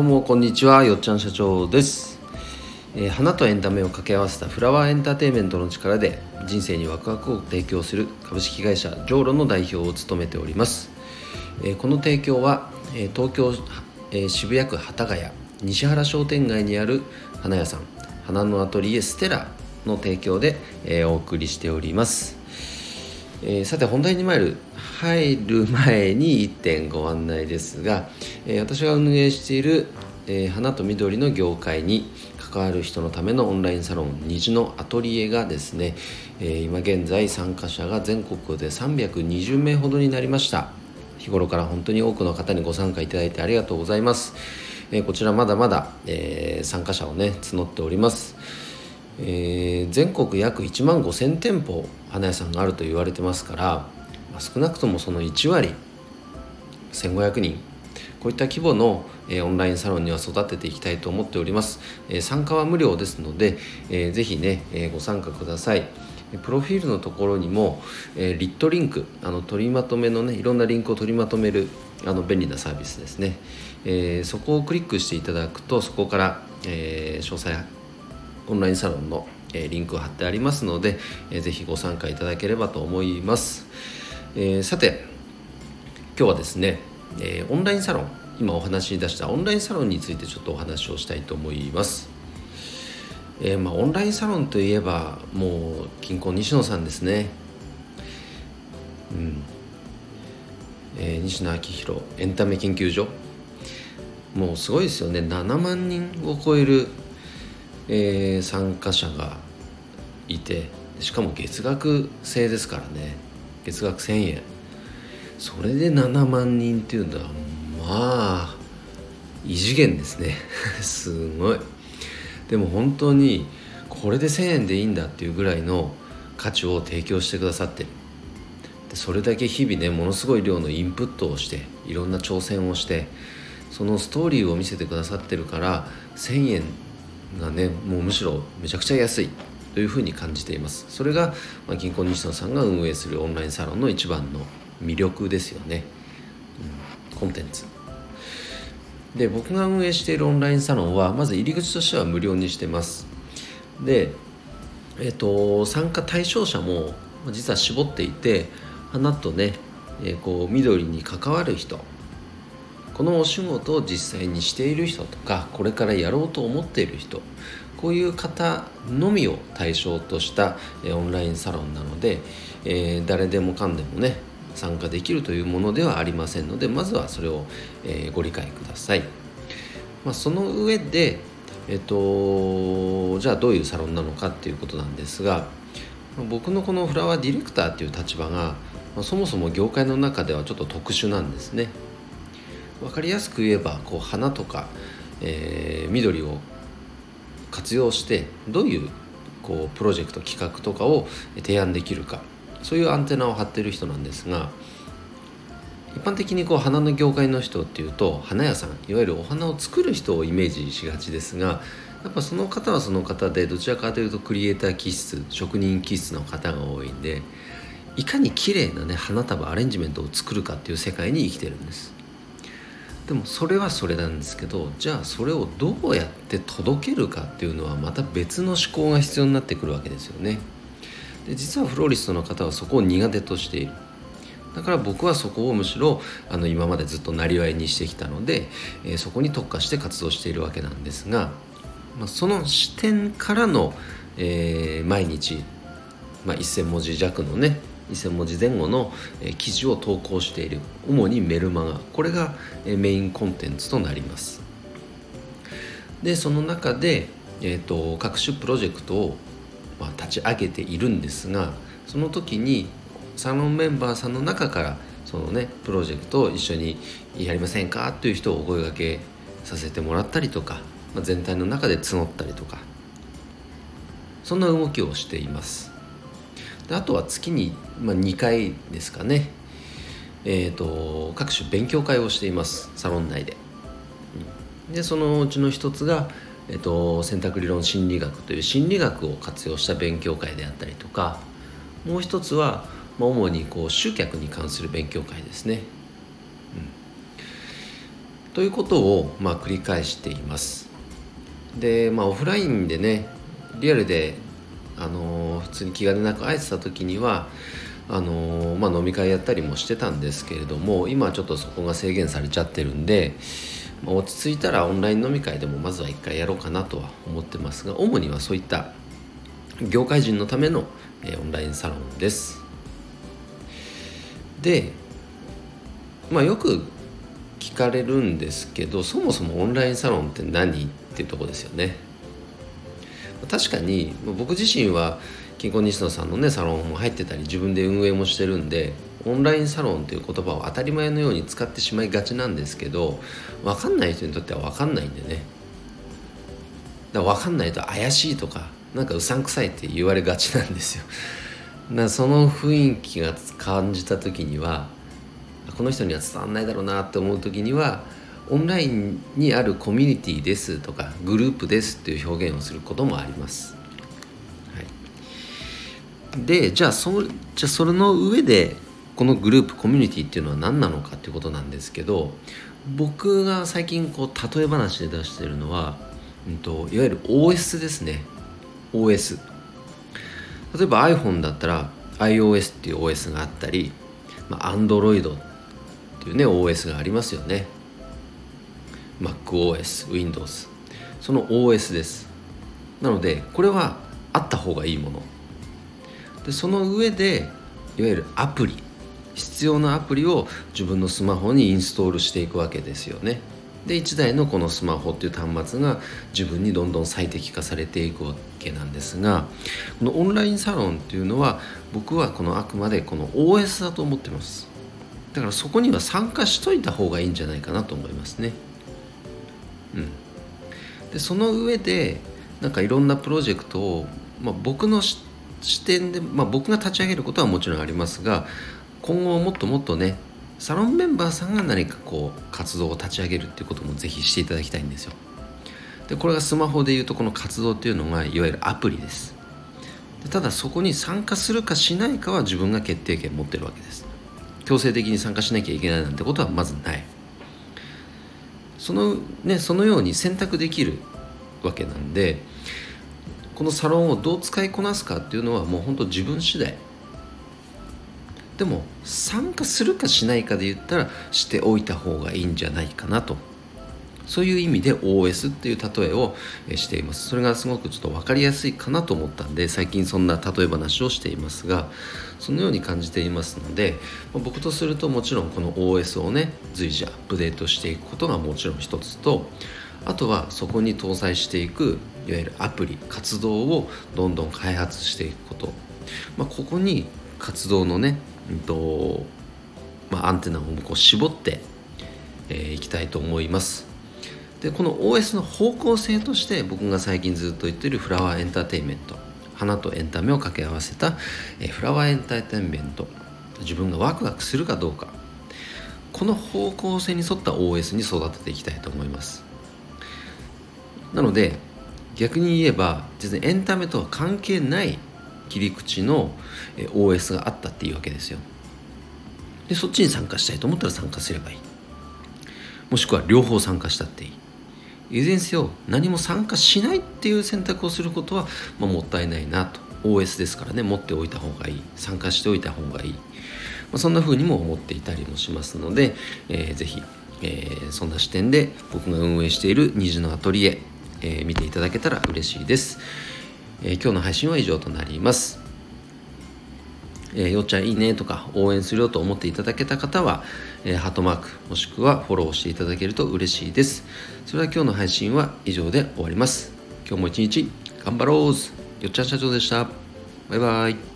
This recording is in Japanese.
どうもこんにちはよっちゃん社長です、えー、花とエンタメを掛け合わせたフラワーエンターテインメントの力で人生にワクワクを提供する株式会社ジョーロの代表を務めております、えー、この提供は、えー、東京、え渋谷区幡ヶ谷西原商店街にある花屋さん花のアトリエステラの提供で、えお送りしております。えー、さて本題に参る入る前に1点ご案内ですが、えー、私が運営している、えー、花と緑の業界に関わる人のためのオンラインサロン虹のアトリエがですね、え今現在参加者が全国で320名ほどになりました。日頃から本当に多くの方にご参加いただいてありがとうございます、えこちらまだまだ、え参加者をね募っております。えー、全国約1万5,000店舗花屋さんがあると言われてますから、まあ、少なくともその1割1500人こういった規模の、えー、オンラインサロンには育てていきたいと思っております、えー、参加は無料ですので、えー、ぜひね、えー、ご参加ください。プロフィールのところにも、えー、リットリンクあの取りまとめのねいろんなリンクを取りまとめるあの便利なサービスですね、えー、そこをクリックしていただくとそこから、えー、詳細オンラインサロンの、えリンクを貼ってありますので、えー、ぜひご参加いただければと思います、えー、さて今日はですね、えー、オンラインサロン今お話し出したオンラインサロンについてちょっとお話をしたいと思います。えー、まあ、オンラインサロンといえばもう近婚西野さんですね。うん、えー、西野昭弘エンタメ研究所。もうすごいですよね。7万人を超えるえー、参加者がいてしかも月額制ですからね。月額1000円。それで7万人っていうのはまあ異次元ですね。すごい。でも本当にこれで1000円でいいんだっていうぐらいの価値を提供してくださってる。でそれだけ日々ねものすごい量のインプットをしていろんな挑戦をしてそのストーリーを見せてくださってるから1000円がねもうむしろめちゃくちゃ安いというふうに感じています。それが、まあ、銀行西野さんが運営するオンラインサロンの一番の魅力ですよね、うん、コンテンツ。で僕が運営しているオンラインサロンはまず入り口としては無料にしてます。でえっ、と参加対象者も実は絞っていて花とね、え、こう緑に関わる人このお仕事を実際にしている人とかこれからやろうと思っている人こういう方のみを対象としたオンラインサロンなので、えー、誰でもかんでもね参加できるというものではありませんのでまずはそれを、えー、ご理解ください、まあ、その上で、えっと、じゃあどういうサロンなのかっていうことなんですが僕のこのフラワーディレクターっていう立場が、ま、そもそも業界の中ではちょっと特殊なんですね。分かりやすく言えばこう花とか、えー、緑を活用してどういうこうプロジェクト企画とかを提案できるか。そういうアンテナを張ってる人なんですが一般的にこう花の業界の人っていうと花屋さんいわゆるお花を作る人をイメージしがちですがやっぱその方はその方でどちらかというとクリエイター気質職人気質の方が多いんでいかに綺麗なね花束アレンジメントを作るかっていう世界に生きてるんです。でもそれはそれなんですけどじゃあそれをどうやって届けるかっていうのはまた別の思考が必要になってくるわけですよね。で実はフローリストの方はそこを苦手としている。だから僕はそこをむしろあの今までずっとなりわいにしてきたので、えー、そこに特化して活動しているわけなんですが、まあ、その視点からの、えー、毎日、まあ、1,000文字弱のね2000文字前後の記事を投稿している主にメルマガこれがメインコンテンツとなります。でその中で、えーと、各種プロジェクトを、まあ、立ち上げているんですがその時にサロンメンバーさんの中からそのねプロジェクトを一緒にやりませんか？という人をお声がけさせてもらったりとか、まあ、全体の中で募ったりとかそんな動きをしています。あとは月に、まあ、2回ですかね。えーと、各種勉強会をしています。サロン内で。でそのうちの一つが、えーと、選択理論心理学という心理学を活用した勉強会であったりとかもう一つは、まあ、主にこう集客に関する勉強会ですね。ということを、まあ、繰り返しています。で、まあ、オフラインでねリアルで、あのー、普通に気兼ねなく会えてた時にはあのー、まあ、飲み会やったりもしてたんですけれども今はちょっとそこが制限されちゃってるんで、まあ、落ち着いたらオンライン飲み会でもまずは一回やろうかなとは思ってますが主にはそういった業界人のための、えー、オンラインサロンです。でまあよく聞かれるんですけどそもそもオンラインサロンって何っていうとこですよね。確かに僕自身は健康西野さんのねサロンも入ってたり自分で運営もしてるんでオンラインサロンという言葉を当たり前のように使ってしまいがちなんですけど分かんない人にとっては分かんないんでね。だか分かんないと怪しいとかなんかうさんくさいって言われがちなんですよ。だその雰囲気が感じた時にはこの人には伝わんないだろうなって思う時にはオンラインにあるコミュニティですとかグループですっていう表現をすることもあります。はい、でじゃあそじゃあそれの上でこのグループコミュニティっていうのは何なのかっていうことなんですけど僕が最近こう例え話で出してるのは、うんと、いわゆる OS ですね。OS 例えば iPhone だったら iOS っていう OS があったり、まあ、Android っていうね OS がありますよね。MacOS、Windows その OS です。なのでこれはあった方がいいもの。でその上でいわゆるアプリ必要なアプリを自分のスマホにインストールしていくわけですよね。で1台のこのスマホっていう端末が自分にどんどん最適化されていくわけなんですがこのオンラインサロンっていうのは僕はこのあくまでこの OS だと思ってます。だからそこには参加しといた方がいいんじゃないかなと思いますね。うん、でその上でなんかいろんなプロジェクトを、まあ、僕の視点で、まあ、僕が立ち上げることはもちろんありますが今後もっともっとねサロンメンバーさんが何かこう活動を立ち上げるっていうこともぜひしていただきたいんですよ。でこれがスマホでいうとこの活動っていうのがいわゆるアプリです。ただそこに参加するかしないかは自分が決定権持ってるわけです。強制的に参加しなきゃいけないなんてことはまずない。そのねそのように選択できるわけなんでこのサロンをどう使いこなすかっていうのはもう本当自分次第。でも参加するかしないかで言ったらしておいた方がいいんじゃないかなと。そういう意味で OS っていう例えをしています。それがすごくちょっと分かりやすいかなと思ったんで最近そんな例え話をしていますがそのように感じていますので僕とするともちろんこの OS をね随時アップデートしていくことがもちろん一つとあとはそこに搭載していくいわゆるアプリ活動をどんどん開発していくこと、まあ、ここに活動のね、うんとまあ、アンテナをこう絞ってい、えー、きたいと思います。でこの OS の方向性として僕が最近ずっと言ってるフラワーエンターテインメント。花とエンタメを掛け合わせた、フラワーエンターテインメント。自分がワクワクするかどうか。この方向性に沿った OS に育てていきたいと思います。なので逆に言えば全然エンタメとは関係ない切り口の OS があったっていうわけですよ。でそっちに参加したいと思ったら参加すればいい。もしくは両方参加したっていい。いずれにせよ何も参加しないっていう選択をすることは、まあ、もったいないなと。OS ですからね。持っておいた方がいい。参加しておいた方がいい、まあ、そんな風にも思っていたりもしますので、えー、ぜひ、えー、そんな視点で僕が運営している虹のアトリエ、えー、見ていただけたら嬉しいです、えー、今日の配信は以上となります。えー、よっちゃんいいねとか応援するよと思っていただけた方は、えー、ハートマークもしくはフォローしていただけると嬉しいです。それでは今日の配信は以上で終わります。今日も一日頑張ろうよっちゃん社長でした。バイバイ。